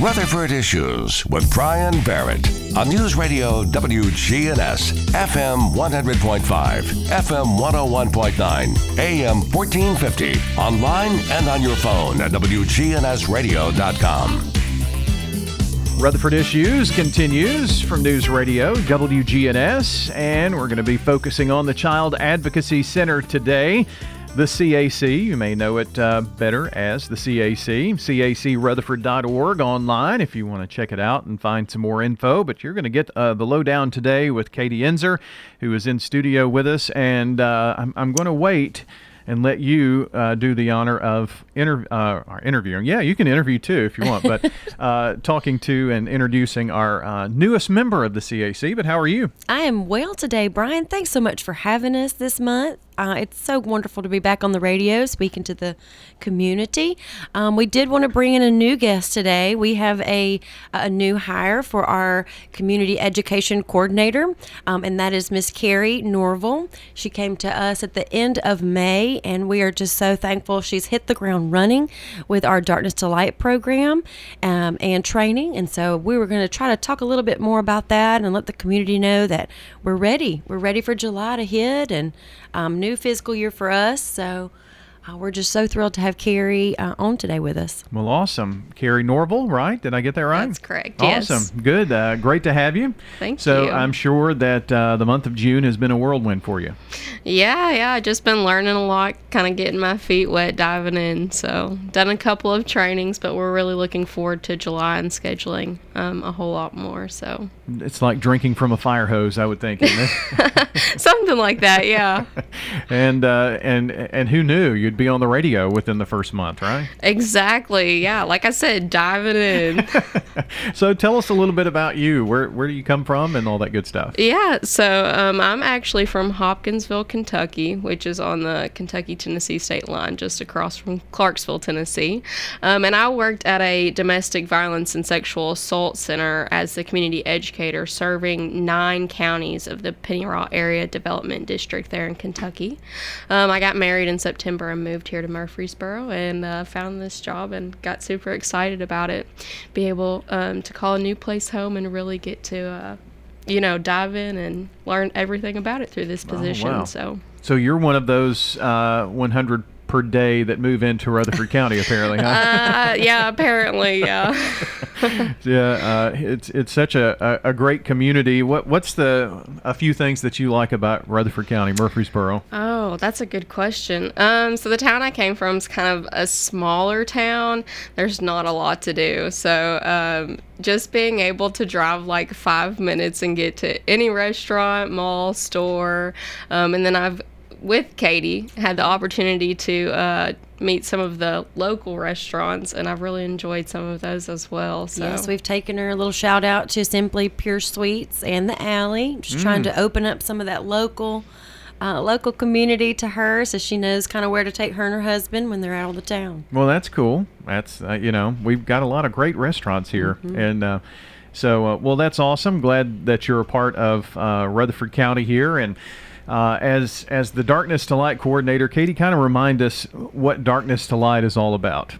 Rutherford Issues with Brian Barrett on News Radio WGNS, FM 100.5, FM 101.9, AM 1450, online and on your phone at WGNSradio.com. Rutherford Issues continues from News Radio WGNS, and we're going to be focusing on the Child Advocacy Center today. The CAC, you may know it uh, better as the CAC, cacrutherford.org online if you want to check it out and find some more info. But you're going to get uh, the lowdown today with Katie Enzer, who is in studio with us, and uh, I'm, I'm going to wait and let you uh, do the honor of inter- uh, interviewing. Yeah, you can interview too if you want, but uh, talking to and introducing our uh, newest member of the CAC. But how are you? I am well today, Brian. Thanks so much for having us this month. Uh, it's so wonderful to be back on the radio speaking to the community. Um, we did want to bring in a new guest today. We have a, a new hire for our community education coordinator, um, and that is Miss Carrie Norville. She came to us at the end of May, and we are just so thankful. She's hit the ground running with our Darkness to Light program um, and training. And so we were going to try to talk a little bit more about that and let the community know that we're ready. We're ready for July to hit and um, new fiscal year for us. So uh, we're just so thrilled to have Carrie uh, on today with us. Well, awesome. Carrie Norville, right? Did I get that right? That's correct. Awesome. Yes. Good. Uh, great to have you. Thank so you. So I'm sure that uh, the month of June has been a whirlwind for you. Yeah, yeah. I've just been learning a lot, kind of getting my feet wet, diving in. So done a couple of trainings, but we're really looking forward to July and scheduling um, a whole lot more. So It's like drinking from a fire hose, I would think. Something like that. Yeah. and uh, and and who knew you'd be on the radio within the first month, right? exactly. Yeah. Like I said, diving in. so tell us a little bit about you. Where where do you come from and all that good stuff? Yeah, so um, I'm actually from Hopkinsville, Kentucky, which is on the Kentucky Tennessee state line, just across from Clarksville, Tennessee. Um, and I worked at a domestic violence and sexual assault center as the community educator, serving nine counties of the Pennyrile Area Development District there in Kentucky. Um, I got married in September and moved here to Murfreesboro and uh, found this job and got super excited about it. Be able um, to call a new place home and really get to. Uh, you know, dive in and learn everything about it through this position. wow. So, So you're one of those uh, 100 per day that move into Rutherford County, apparently, huh? uh, yeah, apparently, yeah. yeah, uh, it's it's such a, a, great community. What what's the a few things that you like about Rutherford County, Murfreesboro? oh, that's a good question. Um, so the town I came from is kind of a smaller town. There's not a lot to do. So, um, just being able to drive like five minutes and get to any restaurant, mall, store, um, and then I've with Katie had the opportunity to uh, meet some of the local restaurants, and I've really enjoyed some of those as well. So. Yes, we've taken her a little shout out to Simply Pure Sweets and the Alley, just trying to open up some of that local. Uh, local community to her, so she knows kind of where to take her and her husband when they're out of the town. Well, that's cool. That's uh, you know we've got a lot of great restaurants here, and uh, so uh, well that's awesome. Glad that you're a part of uh, Rutherford County here, and uh, as as the Darkness to Light coordinator, Katie, kind of remind us what Darkness to Light is all about.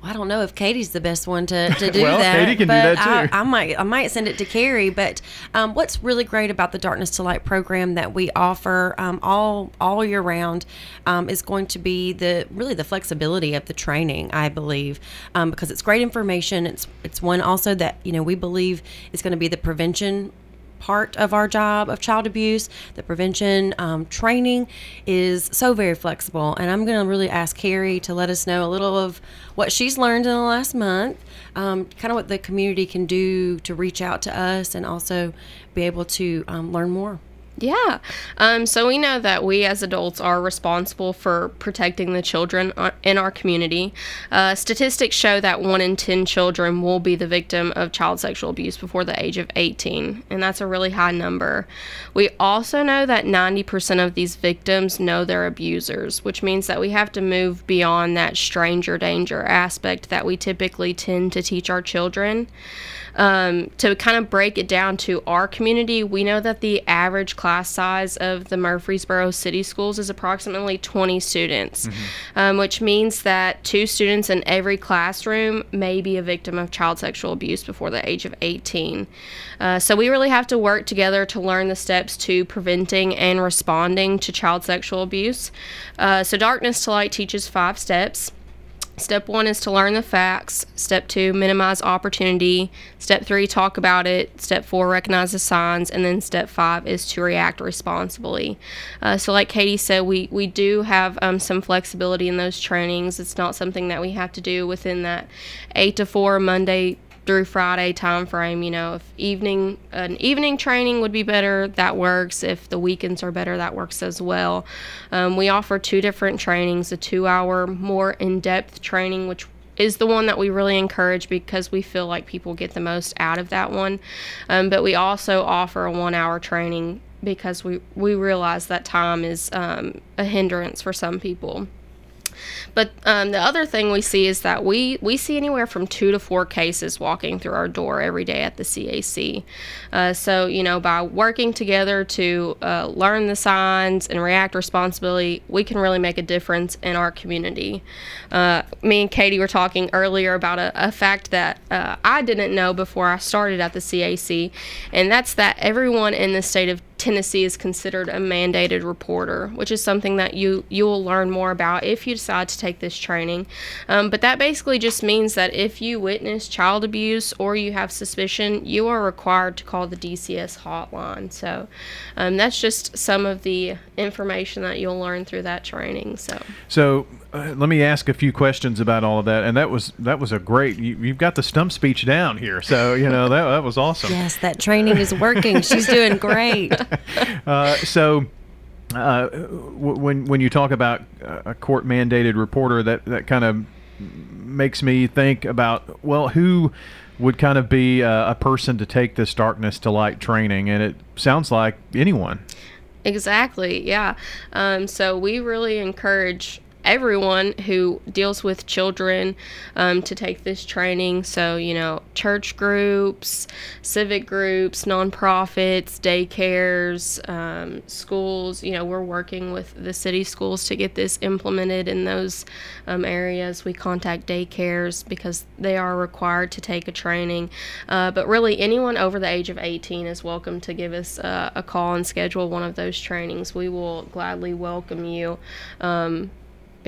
Well, I don't know if Katie's the best one to, to do Well, that. Katie can do but that, too. I, I might I might send it to Carrie. But um, what's really great about the Darkness to Light program that we offer um, all all year round um, is going to be the really the flexibility of the training. I believe um, because it's great information. It's it's one also that you know we believe is going to be the prevention part of our job of child abuse. The prevention um, training is so very flexible, and I'm going to really ask Carrie to let us know a little of what she's learned in the last month, um, kind of what the community can do to reach out to us, and also be able to um, learn more. Yeah. Um, so we know that we as adults are responsible for protecting the children uh, in our community. Uh, statistics show that one in 10 children will be the victim of child sexual abuse before the age of 18, and that's a really high number. We also know that 90% of these victims know their abusers, which means that we have to move beyond that stranger danger aspect that we typically tend to teach our children. Um, to kind of break it down to our community, we know that the average class size of the Murfreesboro City Schools is approximately 20 students, um, which means that two students in every classroom may be a victim of child sexual abuse before the age of 18. Uh, so we really have to work together to learn the steps to preventing and responding to child sexual abuse. Uh, so Darkness to Light teaches five steps. Step one is to learn the facts. Step two, minimize opportunity. Step three, talk about it. Step four, recognize the signs. And then step five is to react responsibly. Uh, so, like Katie said, we, we do have um, some flexibility in those trainings. It's not something that we have to do within that eight to four Monday through Friday time frame. You know, if evening an evening training would be better, that works. If the weekends are better, that works as well. Um, we offer two different trainings: a two-hour, more in-depth training, which is the one that we really encourage because we feel like people get the most out of that one. Um, but we also offer a one-hour training because we we realize that time is um, a hindrance for some people. But um, the other thing we see is that we, we see anywhere from two to four cases walking through our door every day at the CAC. Uh, so, you know, by working together to uh, learn the signs and react responsibly, we can really make a difference in our community. Uh, me and Katie were talking earlier about a, a fact that uh, I didn't know before I started at the CAC, and that's that everyone in the state of Tennessee is considered a mandated reporter, which is something that you you will learn more about if you decide to take this training. Um, but that basically just means that if you witness child abuse or you have suspicion, you are required to call the DCS hotline. So um, that's just some of the information that you'll learn through that training. So So uh, let me ask a few questions about all of that. And that was that was a great. You, you've got the stump speech down here, so you know that that was awesome. Yes, that training is working. She's doing great. Uh, so. Uh, w- when when you talk about a court mandated reporter, that that kind of makes me think about well, who would kind of be a, a person to take this darkness to light training, and it sounds like anyone. Exactly, yeah. Um, so we really encourage everyone who deals with children um, to take this training. So, you know, church groups, civic groups, nonprofits, daycares, um, schools. You know, we're working with the city schools to get this implemented in those um, areas. We contact daycares because they are required to take a training. Uh, but really, anyone over the age of 18 is welcome to give us uh, a call and schedule one of those trainings. We will gladly welcome you. Um,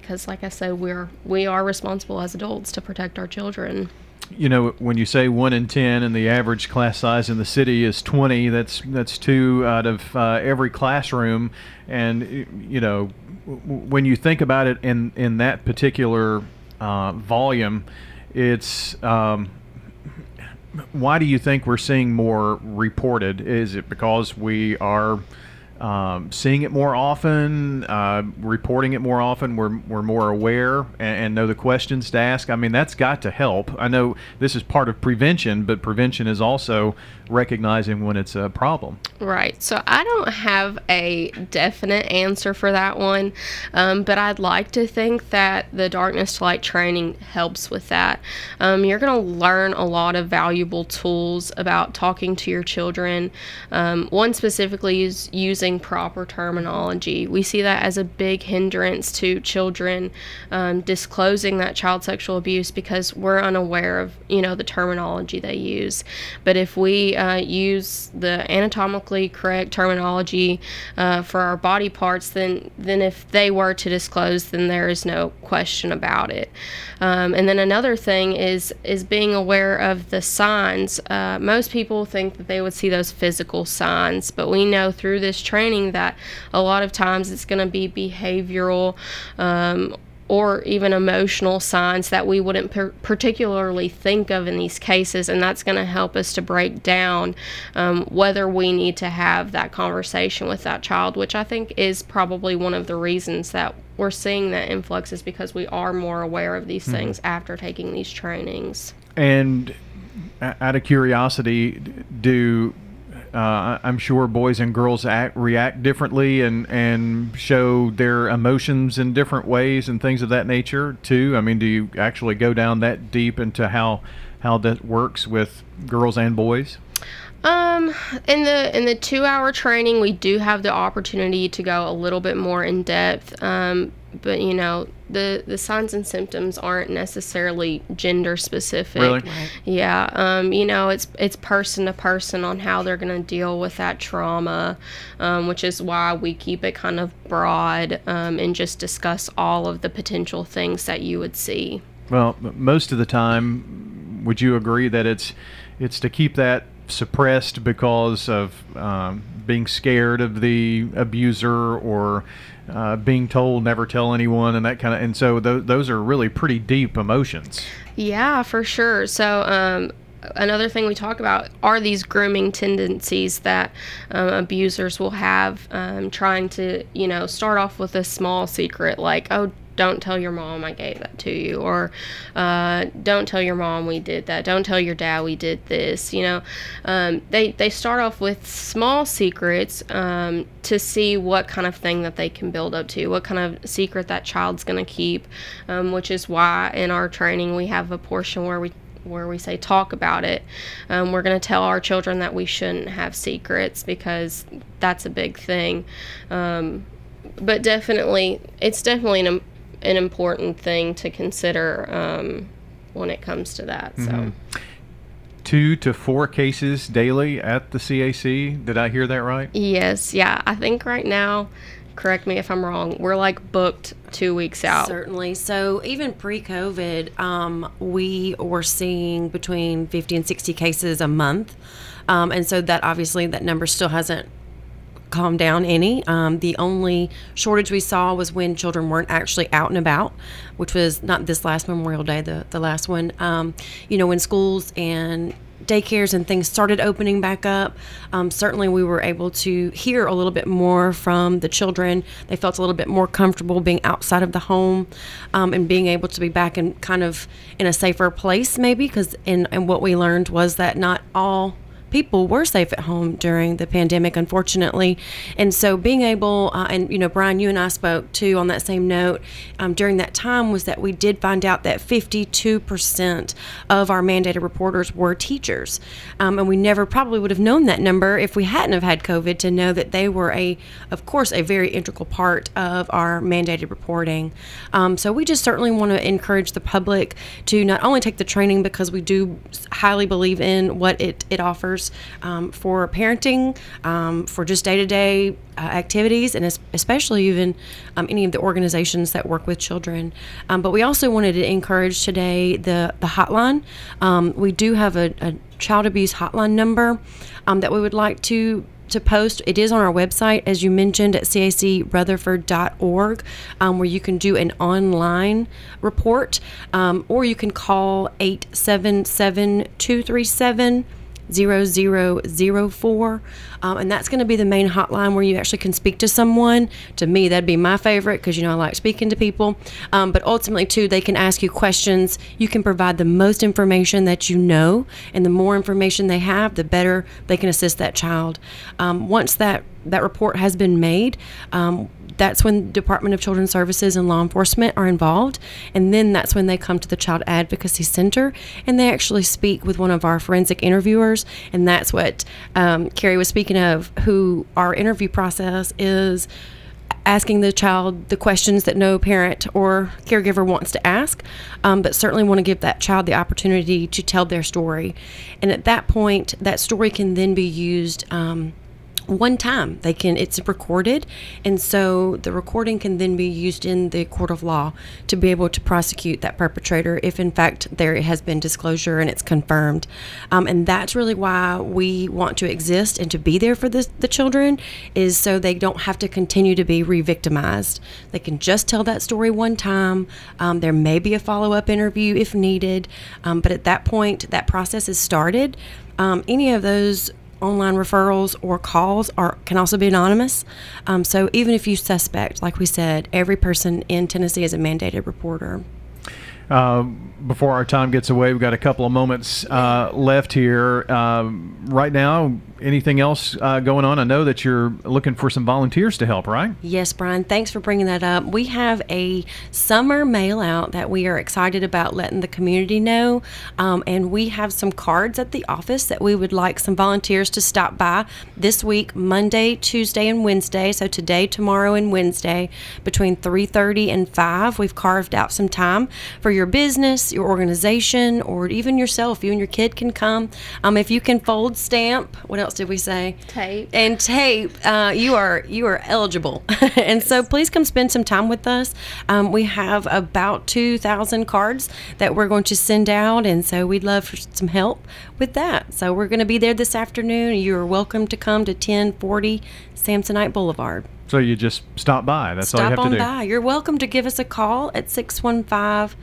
because like I said, we're we are responsible as adults to protect our children. You know, when you say one in ten, and the average class size in the city is twenty, that's that's two out of uh, every classroom, and you know, when you think about it in in that particular uh, volume, it's. Um, why do you think we're seeing more reported? Is it because we are um, seeing it more often, uh, reporting it more often. We're, we're more aware and, and, know the questions to ask. I mean, that's got to help. I know this is part of prevention, but prevention is also recognizing when it's a problem. Right. So I don't have a definite answer for that one, um, but I'd like to think that the darkness to light training helps with that. Um, you're going to learn a lot of valuable tools about talking to your children. Um, one specifically is using using proper terminology. We see that as a big hindrance to children um, disclosing that child sexual abuse because we're unaware of you know the terminology they use. But if we uh, use the anatomically correct terminology uh, for our body parts, then then if they were to disclose, then there is no question about it. Um, and then another thing is is being aware of the signs. Uh, most people think that they would see those physical signs, but we know through this training that a lot of times it's going to be behavioral um, or even emotional signs that we wouldn't per- particularly think of in these cases, and that's going to help us to break down um, whether we need to have that conversation with that child, which I think is probably one of the reasons that we're seeing that influx is because we are more aware of these mm-hmm. things after taking these trainings. And out of curiosity, do uh, I'm sure boys and girls act, react differently and, and show their emotions in different ways and things of that nature too. I mean, do you actually go down that deep into how how that works with girls and boys? Um, in the in the two hour training, we do have the opportunity to go a little bit more in depth. Um, but you know, the the signs and symptoms aren't necessarily gender specific. Really? Yeah. Um, you know, it's it's person to person on how they're going to deal with that trauma, um, which is why we keep it kind of broad um, and just discuss all of the potential things that you would see. Well, most of the time, would you agree that it's it's to keep that suppressed because of um, being scared of the abuser or uh, being told never tell anyone and that kind of and so th- those are really pretty deep emotions. Yeah, for sure. So, um, another thing we talk about are these grooming tendencies that um, abusers will have, um, trying to, you know, start off with a small secret like, oh, don't tell your mom I gave that to you, or uh, don't tell your mom we did that. Don't tell your dad we did this. You know, um, they they start off with small secrets um, to see what kind of thing that they can build up to, what kind of secret that child's going to keep, um, which is why in our training we have a portion where we where we say talk about it. Um, we're going to tell our children that we shouldn't have secrets because that's a big thing. Um, but definitely, it's definitely an, an important thing to consider um, when it comes to that. So. Two to four cases daily at the CAC. Did I hear that right? Yes, yeah. I think right now, correct me if I'm wrong, we're like booked two weeks out. Certainly. So even pre-COVID, um, we were seeing between 50 and 60 cases a month, um, and so that obviously that number still hasn't calmed down any. Um, the only shortage we saw was when children weren't actually out and about, which was not this last Memorial Day, the the last one. Um, you know, when schools and daycares and things started opening back up, um, certainly we were able to hear a little bit more from the children. They felt a little bit more comfortable being outside of the home um, and being able to be back in kind of in a safer place, maybe. Because and what we learned was that not all people were safe at home during the pandemic, unfortunately. And so being able, uh, and you know, Brian, you and I spoke too on that same note um, during that time was that we did find out that 52% of our mandated reporters were teachers. Um, and we never probably would have known that number if we hadn't have had COVID to know that they were a, of course, a very integral part of our mandated reporting. Um, so we just certainly want to encourage the public to not only take the training because we do highly believe in what it, it offers um, for parenting, um, for just day to day activities, and especially even um, any of the organizations that work with children. Um, but we also wanted to encourage today the, the hotline. Um, we do have a, a child abuse hotline number um, that we would like to to post. It is on our website, as you mentioned, at cacrutherford.org, um, where you can do an online report, um, or you can call 877 237 0004 um, and that's going to be the main hotline where you actually can speak to someone. To me that'd be my favorite because you know i like speaking to people. Um, but ultimately too they can ask you questions. You can provide the most information that you know and the more information they have the better they can assist that child. Um, once that that report has been made um, that's when Department of Children's Services and law enforcement are involved. And then that's when they come to the Child Advocacy Center and they actually speak with one of our forensic interviewers. And that's what um, Carrie was speaking of, who our interview process is asking the child the questions that no parent or caregiver wants to ask, um, but certainly want to give that child the opportunity to tell their story. And at that point, that story can then be used. Um, one time. They can it's recorded and so the recording can then be used in the court of law to be able to prosecute that perpetrator if in fact there has been disclosure and it's confirmed. Um, and that's really why we want to exist and to be there for the, the children is so they don't have to continue to be re-victimized. They can just tell that story one time. Um, there may be a follow-up interview if needed. Um, but at that point that process is started. Um, any of those online referrals or calls are can also be anonymous. Um, so even if you suspect, like we said, every person in Tennessee is a mandated reporter. Uh, before our time gets away, we've got a couple of moments uh, left here. Um, right now, anything else uh, going on? I know that you're looking for some volunteers to help, right? Yes, Brian, thanks for bringing that up. We have a summer mail out that we are excited about letting the community know. Um, and we have some cards at the office that we would like some volunteers to stop by this week, Monday, Tuesday, and Wednesday. So today, tomorrow, and Wednesday between 3:30 and 5. We've carved out some time for your business, your organization, or even yourself. You and your kid can come. Um, if you can fold stamp, what else did we say? Tape. and tape, uh, you are you are eligible. and so please come spend some time with us. Um, we have about two thousand cards that we're going to send out, and so we'd love for some help with that. So we're going to be there this afternoon. You're welcome to come to ten forty Samsonite Boulevard. So you just stop by. That's all you Stop have on to do. by. You're welcome to give us a call at 615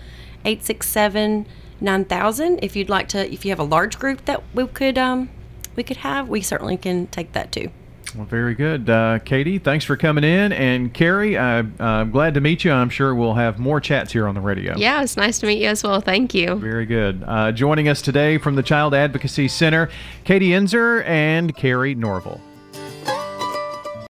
867 9000 if you'd like to if you have a large group that we could um we could have we certainly can take that too Well, very good. Uh, Katie, thanks for coming in. And Carrie, uh, I'm glad to meet you. I'm sure we'll have more chats here on the radio. Yeah, it's nice to meet you as well. Thank you. Very good. Uh, joining us today from the Child Advocacy Center, Katie Enzer and Carrie Norville.